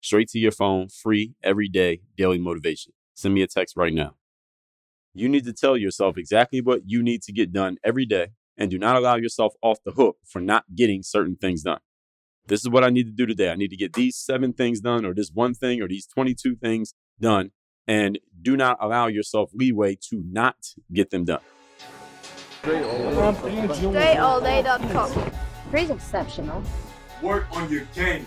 Straight to your phone, free every day, daily motivation. Send me a text right now. You need to tell yourself exactly what you need to get done every day and do not allow yourself off the hook for not getting certain things done. This is what I need to do today. I need to get these seven things done, or this one thing, or these 22 things done. And do not allow yourself leeway to not get them done. DreAllDay.com. Pretty exceptional. Work on your game.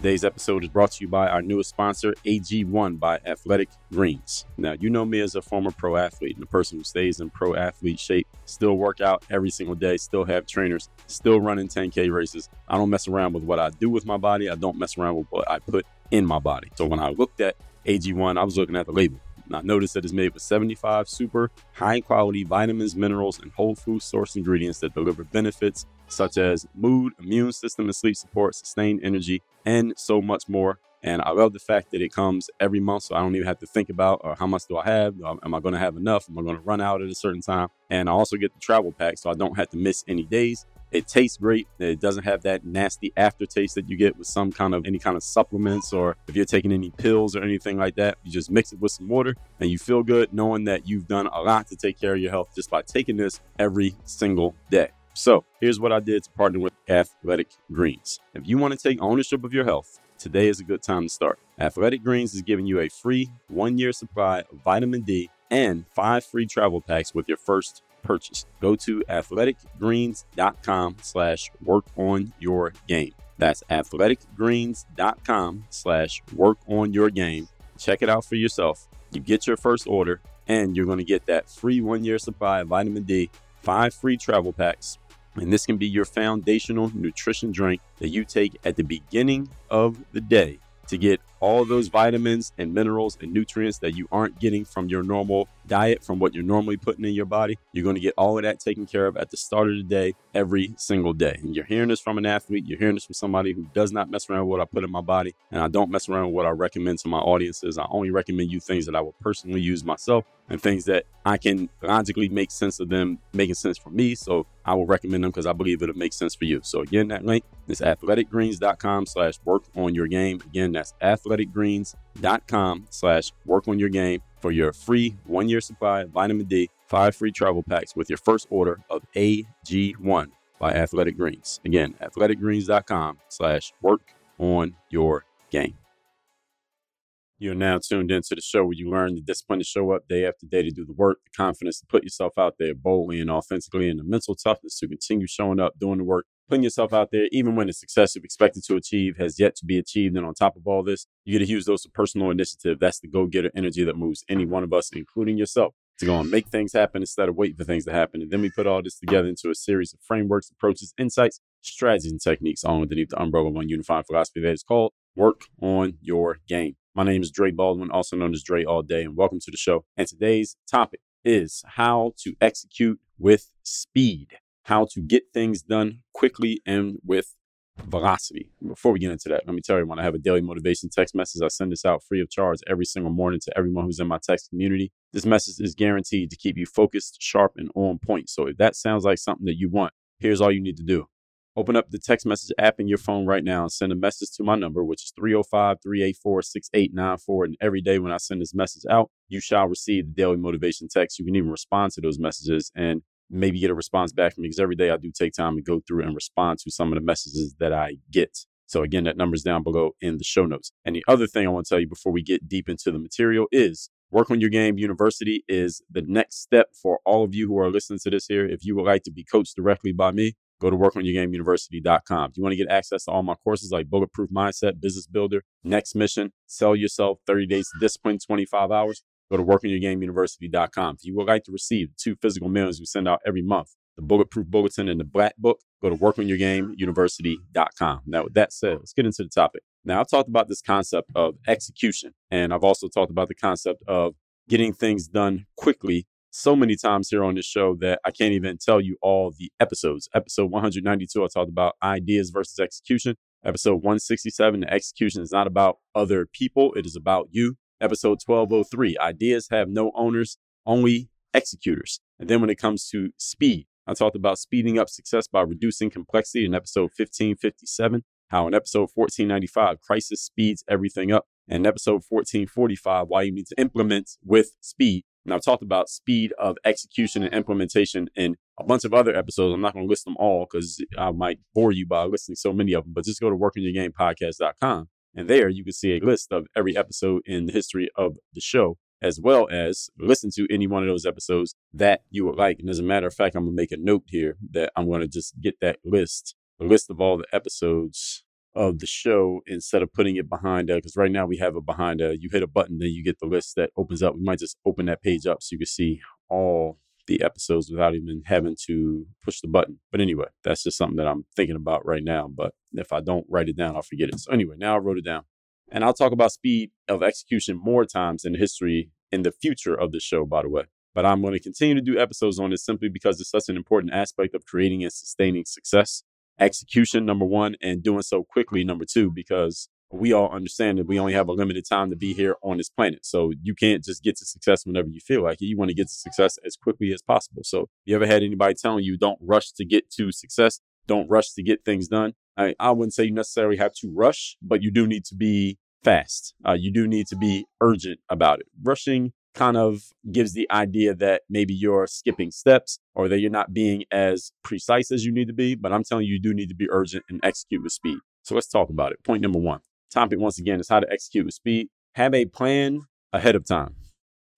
Today's episode is brought to you by our newest sponsor, AG1 by Athletic Greens. Now, you know me as a former pro athlete and a person who stays in pro athlete shape, still work out every single day, still have trainers, still running 10K races. I don't mess around with what I do with my body. I don't mess around with what I put in my body. So when I looked at AG1, I was looking at the label. And I noticed that it's made with 75 super high quality vitamins, minerals, and whole food source ingredients that deliver benefits such as mood, immune system, and sleep support, sustained energy, and so much more. And I love the fact that it comes every month, so I don't even have to think about or how much do I have? Uh, am I going to have enough? Am I going to run out at a certain time? And I also get the travel pack, so I don't have to miss any days. It tastes great. It doesn't have that nasty aftertaste that you get with some kind of any kind of supplements or if you're taking any pills or anything like that. You just mix it with some water and you feel good knowing that you've done a lot to take care of your health just by taking this every single day. So here's what I did to partner with Athletic Greens. If you want to take ownership of your health, today is a good time to start. Athletic Greens is giving you a free one year supply of vitamin D and five free travel packs with your first purchase. Go to athleticgreens.com slash work on your game. That's athleticgreens.com slash work on your game. Check it out for yourself. You get your first order and you're going to get that free one year supply of vitamin D, five free travel packs. And this can be your foundational nutrition drink that you take at the beginning of the day to get all those vitamins and minerals and nutrients that you aren't getting from your normal diet, from what you're normally putting in your body. You're going to get all of that taken care of at the start of the day, every single day. And you're hearing this from an athlete. You're hearing this from somebody who does not mess around with what I put in my body. And I don't mess around with what I recommend to my audiences. I only recommend you things that I will personally use myself and things that I can logically make sense of them making sense for me. So I will recommend them because I believe it'll make sense for you. So again, that link is athleticgreens.com slash work on your game. Again, that's athleticgreens.com slash work on your game for your free one year supply of vitamin D, five free travel packs with your first order of AG1 by Athletic Greens. Again, athleticgreens.com slash work on your game. You're now tuned into the show where you learn the discipline to show up day after day to do the work, the confidence to put yourself out there boldly and authentically, and the mental toughness to continue showing up, doing the work, putting yourself out there, even when the success you've expected to achieve has yet to be achieved. And on top of all this, you get to use those for personal initiative. That's the go getter energy that moves any one of us, including yourself, to go and make things happen instead of waiting for things to happen. And then we put all this together into a series of frameworks, approaches, insights, strategies, and techniques all underneath the umbrella of one unified philosophy that is called Work on Your Game. My name is Dre Baldwin, also known as Dre All Day, and welcome to the show. And today's topic is how to execute with speed, how to get things done quickly and with velocity. Before we get into that, let me tell you, when I have a daily motivation text message, I send this out free of charge every single morning to everyone who's in my text community. This message is guaranteed to keep you focused, sharp, and on point. So if that sounds like something that you want, here's all you need to do Open up the text message app in your phone right now and send a message to my number, which is 305 384 6894. And every day when I send this message out, you shall receive the daily motivation text. You can even respond to those messages and maybe get a response back from me because every day I do take time to go through and respond to some of the messages that I get. So again, that number's down below in the show notes. And the other thing I want to tell you before we get deep into the material is Work on Your Game University is the next step for all of you who are listening to this here. If you would like to be coached directly by me, go to workonyourgameuniversity.com. If you want to get access to all my courses like Bulletproof Mindset, Business Builder, Next Mission, Sell Yourself, 30 Days Discipline, 25 Hours, go to workonyourgameuniversity.com. If you would like to receive two physical mailings we send out every month, the Bulletproof Bulletin and the Black Book, go to workonyourgameuniversity.com. Now, with that said, let's get into the topic. Now, I've talked about this concept of execution, and I've also talked about the concept of getting things done quickly so many times here on this show that I can't even tell you all the episodes. Episode 192, I talked about ideas versus execution. Episode 167, the execution is not about other people, it is about you. Episode 1203, ideas have no owners, only executors. And then when it comes to speed, I talked about speeding up success by reducing complexity in episode 1557. How in episode 1495, crisis speeds everything up. And episode 1445, why you need to implement with speed. And I've talked about speed of execution and implementation in a bunch of other episodes. I'm not going to list them all because I might bore you by listing so many of them, but just go to workonyourgamepodcast.com. And there you can see a list of every episode in the history of the show, as well as listen to any one of those episodes that you would like. And as a matter of fact, I'm going to make a note here that I'm going to just get that list, a list of all the episodes of the show instead of putting it behind uh, because right now we have it behind a you hit a button then you get the list that opens up we might just open that page up so you can see all the episodes without even having to push the button. But anyway that's just something that i'm thinking about right now but if i don't write it down i'll forget it. So anyway now i wrote it down and i'll talk about speed of execution more times in history in the future of the show by the way. But i'm going to continue to do episodes on this simply because it's such an important aspect of creating and sustaining success. Execution, number one, and doing so quickly, number two, because we all understand that we only have a limited time to be here on this planet. So you can't just get to success whenever you feel like it. You want to get to success as quickly as possible. So you ever had anybody telling you don't rush to get to success? Don't rush to get things done. I, I wouldn't say you necessarily have to rush, but you do need to be fast. Uh, you do need to be urgent about it. Rushing kind of gives the idea that maybe you're skipping steps or that you're not being as precise as you need to be. But I'm telling you, you do need to be urgent and execute with speed. So let's talk about it. Point number one topic, once again, is how to execute with speed. Have a plan ahead of time.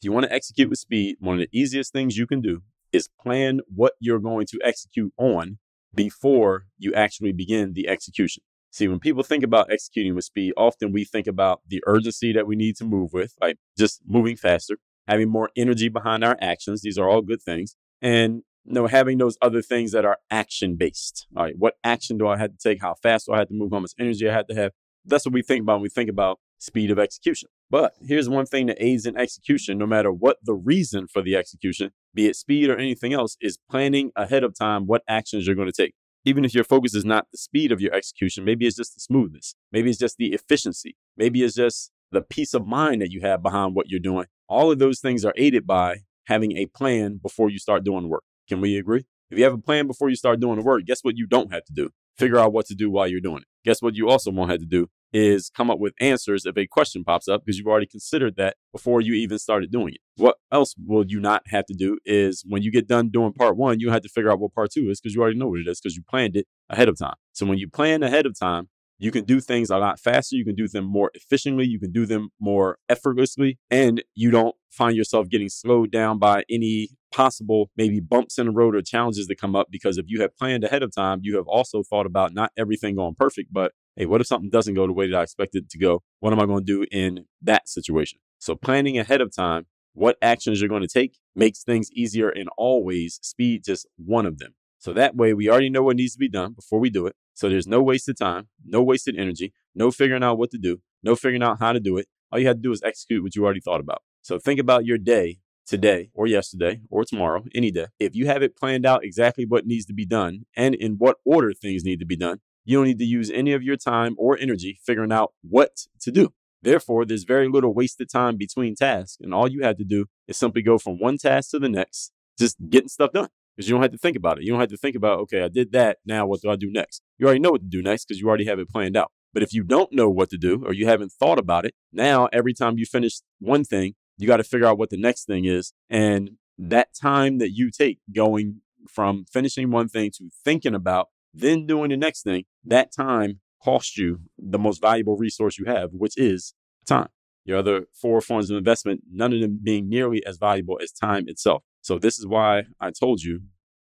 If you want to execute with speed, one of the easiest things you can do is plan what you're going to execute on before you actually begin the execution. See, when people think about executing with speed, often we think about the urgency that we need to move with, like just moving faster, having more energy behind our actions. These are all good things. And you know, having those other things that are action based. All right, what action do I have to take? How fast do I have to move? How much energy I have to have? That's what we think about when we think about speed of execution. But here's one thing that aids in execution, no matter what the reason for the execution, be it speed or anything else, is planning ahead of time what actions you're going to take even if your focus is not the speed of your execution, maybe it's just the smoothness. Maybe it's just the efficiency. Maybe it's just the peace of mind that you have behind what you're doing. All of those things are aided by having a plan before you start doing work. Can we agree? If you have a plan before you start doing the work, guess what you don't have to do? Figure out what to do while you're doing it. Guess what you also won't have to do? is come up with answers if a question pops up because you've already considered that before you even started doing it. What else will you not have to do is when you get done doing part one, you have to figure out what part two is because you already know what it is because you planned it ahead of time. So when you plan ahead of time, you can do things a lot faster. You can do them more efficiently. You can do them more effortlessly. And you don't find yourself getting slowed down by any possible maybe bumps in the road or challenges that come up because if you have planned ahead of time, you have also thought about not everything going perfect, but hey, what if something doesn't go the way that I expected it to go? What am I going to do in that situation? So planning ahead of time, what actions you're going to take makes things easier and always speed just one of them. So that way we already know what needs to be done before we do it. So there's no wasted time, no wasted energy, no figuring out what to do, no figuring out how to do it. All you have to do is execute what you already thought about. So think about your day today or yesterday or tomorrow, any day. If you have it planned out exactly what needs to be done and in what order things need to be done, you don't need to use any of your time or energy figuring out what to do. Therefore, there's very little wasted time between tasks. And all you have to do is simply go from one task to the next, just getting stuff done. Because you don't have to think about it. You don't have to think about, okay, I did that. Now what do I do next? You already know what to do next because you already have it planned out. But if you don't know what to do or you haven't thought about it, now every time you finish one thing, you got to figure out what the next thing is. And that time that you take going from finishing one thing to thinking about, then doing the next thing, that time costs you the most valuable resource you have, which is time. Your other four forms of investment, none of them being nearly as valuable as time itself. So, this is why I told you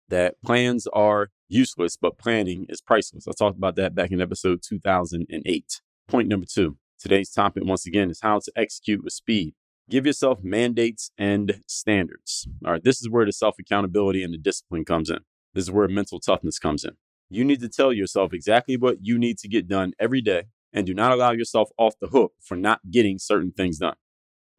that plans are useless, but planning is priceless. I talked about that back in episode 2008. Point number two today's topic, once again, is how to execute with speed. Give yourself mandates and standards. All right, this is where the self accountability and the discipline comes in. This is where mental toughness comes in. You need to tell yourself exactly what you need to get done every day and do not allow yourself off the hook for not getting certain things done.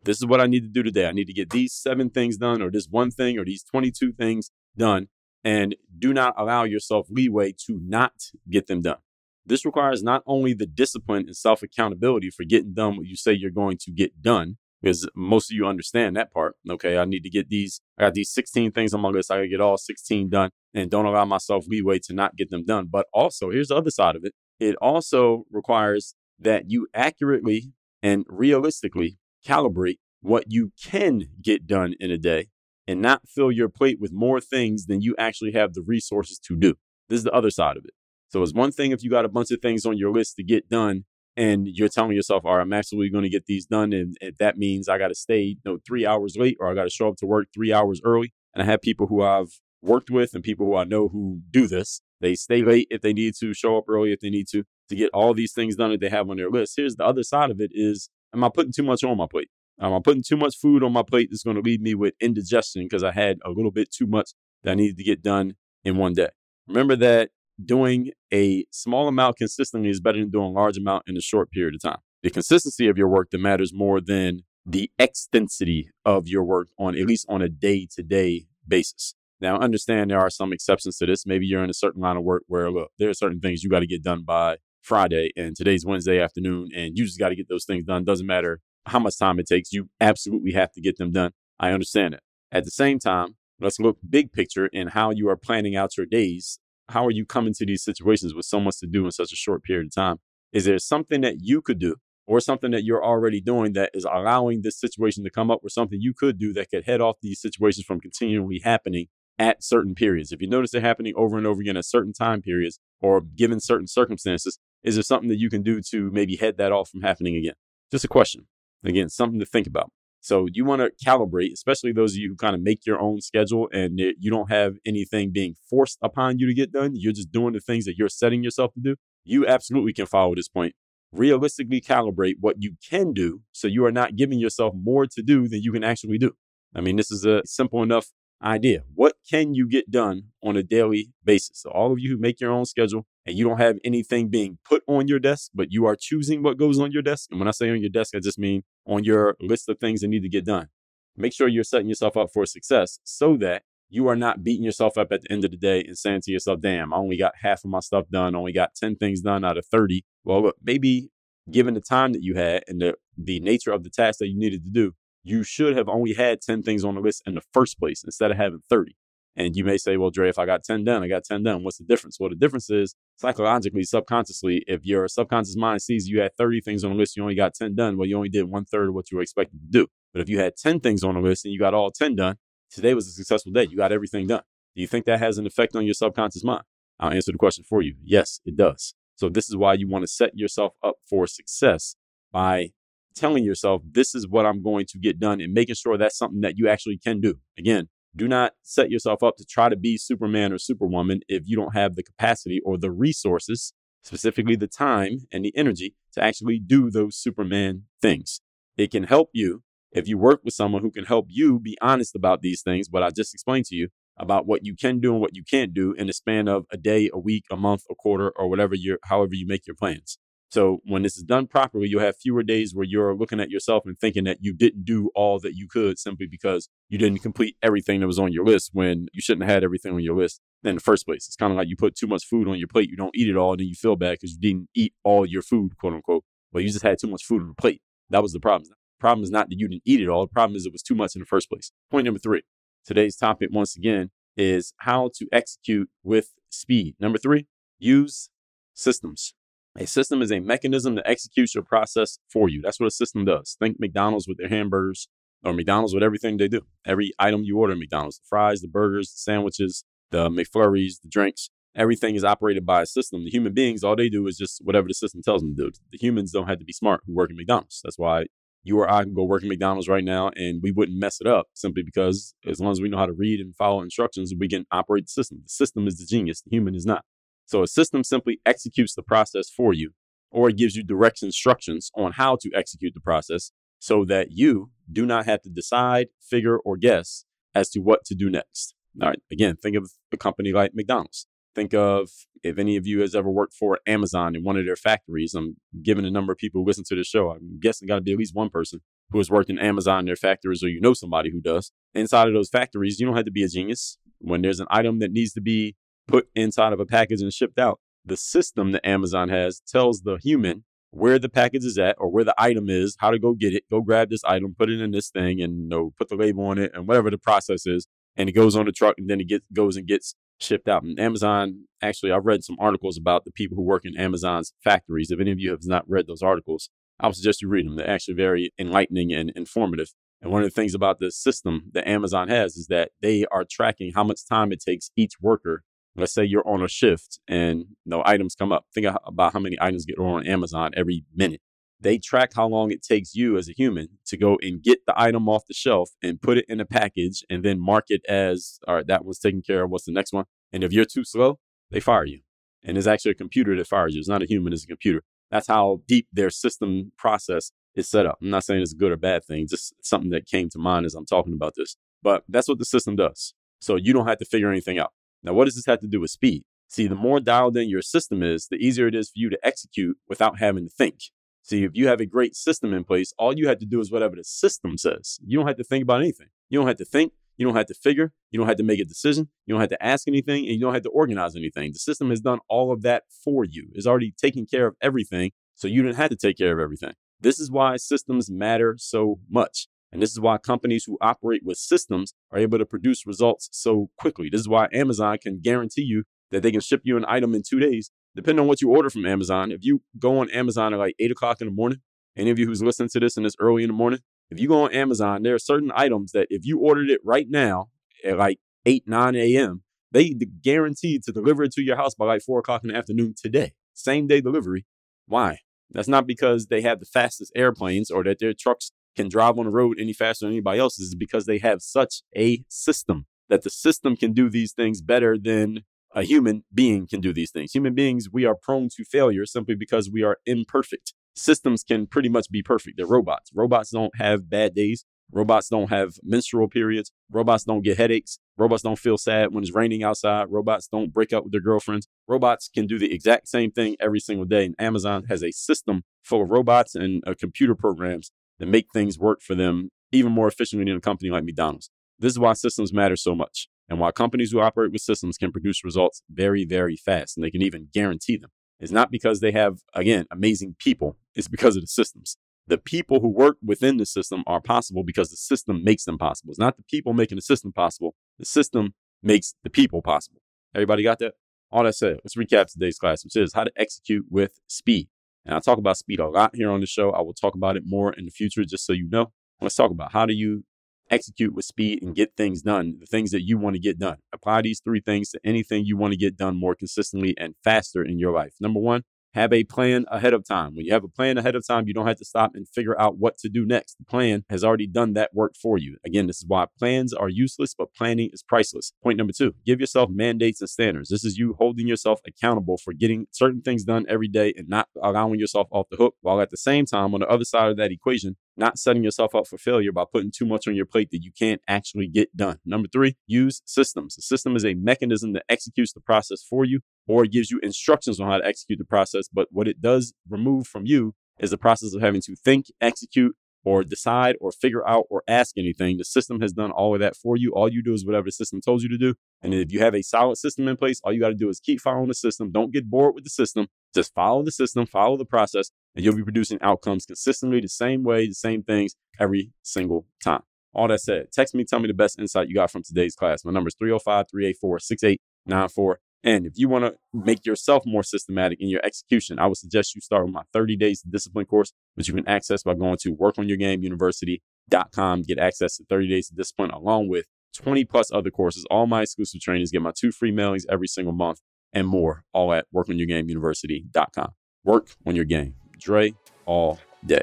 This is what I need to do today. I need to get these seven things done, or this one thing, or these 22 things done, and do not allow yourself leeway to not get them done. This requires not only the discipline and self accountability for getting done what you say you're going to get done, because most of you understand that part. Okay, I need to get these, I got these 16 things on my list. I gotta get all 16 done and don't allow myself leeway to not get them done. But also, here's the other side of it it also requires that you accurately and realistically calibrate what you can get done in a day and not fill your plate with more things than you actually have the resources to do. This is the other side of it. So it's one thing if you got a bunch of things on your list to get done and you're telling yourself, all right, I'm absolutely going to get these done. And that means I got to stay you know, three hours late or I got to show up to work three hours early. And I have people who I've worked with and people who I know who do this. They stay late if they need to, show up early if they need to, to get all these things done that they have on their list. Here's the other side of it is, am I putting too much on my plate? Am I putting too much food on my plate that's going to leave me with indigestion because I had a little bit too much that I needed to get done in one day? Remember that doing a small amount consistently is better than doing a large amount in a short period of time. The consistency of your work that matters more than the extensity of your work on at least on a day to day basis. Now, understand there are some exceptions to this. Maybe you're in a certain line of work where, look, there are certain things you got to get done by Friday and today's Wednesday afternoon, and you just got to get those things done. Doesn't matter how much time it takes. You absolutely have to get them done. I understand it. At the same time, let's look big picture in how you are planning out your days. How are you coming to these situations with so much to do in such a short period of time? Is there something that you could do or something that you're already doing that is allowing this situation to come up or something you could do that could head off these situations from continually happening at certain periods. If you notice it happening over and over again at certain time periods or given certain circumstances, is there something that you can do to maybe head that off from happening again? Just a question. Again, something to think about. So you want to calibrate, especially those of you who kind of make your own schedule and you don't have anything being forced upon you to get done. You're just doing the things that you're setting yourself to do. You absolutely can follow this point. Realistically calibrate what you can do so you are not giving yourself more to do than you can actually do. I mean, this is a simple enough idea. What can you get done on a daily basis? So, all of you who make your own schedule and you don't have anything being put on your desk, but you are choosing what goes on your desk. And when I say on your desk, I just mean on your list of things that need to get done. Make sure you're setting yourself up for success so that you are not beating yourself up at the end of the day and saying to yourself, damn, I only got half of my stuff done, only got 10 things done out of 30. Well, look, maybe given the time that you had and the, the nature of the task that you needed to do, you should have only had 10 things on the list in the first place instead of having 30. And you may say, well, Dre, if I got 10 done, I got 10 done. What's the difference? Well, the difference is psychologically, subconsciously, if your subconscious mind sees you had 30 things on the list, you only got 10 done, well, you only did one third of what you were expected to do. But if you had 10 things on the list and you got all 10 done, today was a successful day. You got everything done. Do you think that has an effect on your subconscious mind? I'll answer the question for you. Yes, it does. So this is why you want to set yourself up for success by telling yourself, this is what I'm going to get done and making sure that's something that you actually can do. Again, do not set yourself up to try to be Superman or Superwoman if you don't have the capacity or the resources, specifically the time and the energy to actually do those Superman things. It can help you if you work with someone who can help you be honest about these things, what I just explained to you about what you can do and what you can't do in the span of a day, a week, a month, a quarter, or whatever you however you make your plans. So when this is done properly, you'll have fewer days where you're looking at yourself and thinking that you didn't do all that you could simply because you didn't complete everything that was on your list when you shouldn't have had everything on your list in the first place. It's kind of like you put too much food on your plate, you don't eat it all, and then you feel bad because you didn't eat all your food, quote unquote. But you just had too much food on the plate. That was the problem. The problem is not that you didn't eat it all. The problem is it was too much in the first place. Point number three. Today's topic, once again, is how to execute with speed. Number three, use systems. A system is a mechanism that executes your process for you. That's what a system does. Think McDonald's with their hamburgers or McDonald's with everything they do. Every item you order McDonald's, the fries, the burgers, the sandwiches, the McFlurries, the drinks, everything is operated by a system. The human beings, all they do is just whatever the system tells them to do. The humans don't have to be smart who work at McDonald's. That's why you or I can go work at McDonald's right now and we wouldn't mess it up simply because as long as we know how to read and follow instructions, we can operate the system. The system is the genius, the human is not. So a system simply executes the process for you or it gives you direct instructions on how to execute the process so that you do not have to decide, figure, or guess as to what to do next. All right. Again, think of a company like McDonald's. Think of if any of you has ever worked for Amazon in one of their factories. I'm giving a number of people who listen to the show. I'm guessing got to be at least one person who has worked in Amazon in their factories, or you know somebody who does. Inside of those factories, you don't have to be a genius. When there's an item that needs to be put inside of a package and shipped out, the system that Amazon has tells the human where the package is at or where the item is, how to go get it, go grab this item, put it in this thing, and you know, put the label on it, and whatever the process is, and it goes on the truck, and then it gets goes and gets shipped out. And Amazon, actually, I've read some articles about the people who work in Amazon's factories. If any of you have not read those articles, I would suggest you read them. They're actually very enlightening and informative. And one of the things about the system that Amazon has is that they are tracking how much time it takes each worker let's say you're on a shift and no items come up. Think about how many items get on Amazon every minute. They track how long it takes you as a human to go and get the item off the shelf and put it in a package and then mark it as, all right, that one's taken care of. What's the next one? And if you're too slow, they fire you. And it's actually a computer that fires you. It's not a human, it's a computer. That's how deep their system process is set up. I'm not saying it's a good or bad thing, just something that came to mind as I'm talking about this. But that's what the system does. So you don't have to figure anything out. Now, what does this have to do with speed? See, the more dialed in your system is, the easier it is for you to execute without having to think. See, if you have a great system in place, all you have to do is whatever the system says. You don't have to think about anything. You don't have to think. You don't have to figure. You don't have to make a decision. You don't have to ask anything and you don't have to organize anything. The system has done all of that for you. It's already taken care of everything. So you didn't have to take care of everything. This is why systems matter so much. And this is why companies who operate with systems are able to produce results so quickly. This is why Amazon can guarantee you that they can ship you an item in two days, depending on what you order from Amazon. If you go on Amazon at like eight o'clock in the morning, any of you who's listening to this and it's early in the morning, if you go on Amazon, there are certain items that if you ordered it right now at like 8, 9 a.m., they guaranteed to deliver it to your house by like 4 o'clock in the afternoon today. Same day delivery. Why? That's not because they have the fastest airplanes or that their trucks can drive on the road any faster than anybody else is because they have such a system that the system can do these things better than a human being can do these things. Human beings, we are prone to failure simply because we are imperfect. Systems can pretty much be perfect. They're robots. Robots don't have bad days. Robots don't have menstrual periods. Robots don't get headaches. Robots don't feel sad when it's raining outside. Robots don't break up with their girlfriends. Robots can do the exact same thing every single day. And Amazon has a system full of robots and uh, computer programs that make things work for them even more efficiently than a company like McDonald's. This is why systems matter so much and why companies who operate with systems can produce results very, very fast and they can even guarantee them. It's not because they have, again, amazing people, it's because of the systems. The people who work within the system are possible because the system makes them possible. It's not the people making the system possible, the system makes the people possible. Everybody got that? All that said, let's recap today's class, which is how to execute with speed. And I talk about speed a lot here on the show. I will talk about it more in the future, just so you know. Let's talk about how do you execute with speed and get things done, the things that you want to get done. Apply these three things to anything you want to get done more consistently and faster in your life. Number one, have a plan ahead of time. When you have a plan ahead of time, you don't have to stop and figure out what to do next. The plan has already done that work for you. Again, this is why plans are useless, but planning is priceless. Point number two, give yourself mandates and standards. This is you holding yourself accountable for getting certain things done every day and not allowing yourself off the hook, while at the same time, on the other side of that equation, not setting yourself up for failure by putting too much on your plate that you can't actually get done. Number three, use systems. A system is a mechanism that executes the process for you or gives you instructions on how to execute the process. But what it does remove from you is the process of having to think, execute, or decide, or figure out, or ask anything. The system has done all of that for you. All you do is whatever the system tells you to do. And if you have a solid system in place, all you got to do is keep following the system. Don't get bored with the system. Just follow the system, follow the process, and you'll be producing outcomes consistently the same way, the same things every single time. All that said, text me, tell me the best insight you got from today's class. My number is 305 384 6894. And if you want to make yourself more systematic in your execution, I would suggest you start with my 30 Days Discipline course, which you can access by going to workonyourgameuniversity.com. Get access to 30 Days of Discipline along with 20 plus other courses. All my exclusive trainings get my two free mailings every single month and more, all at workonyourgameuniversity.com. Work on your game. Dre all day.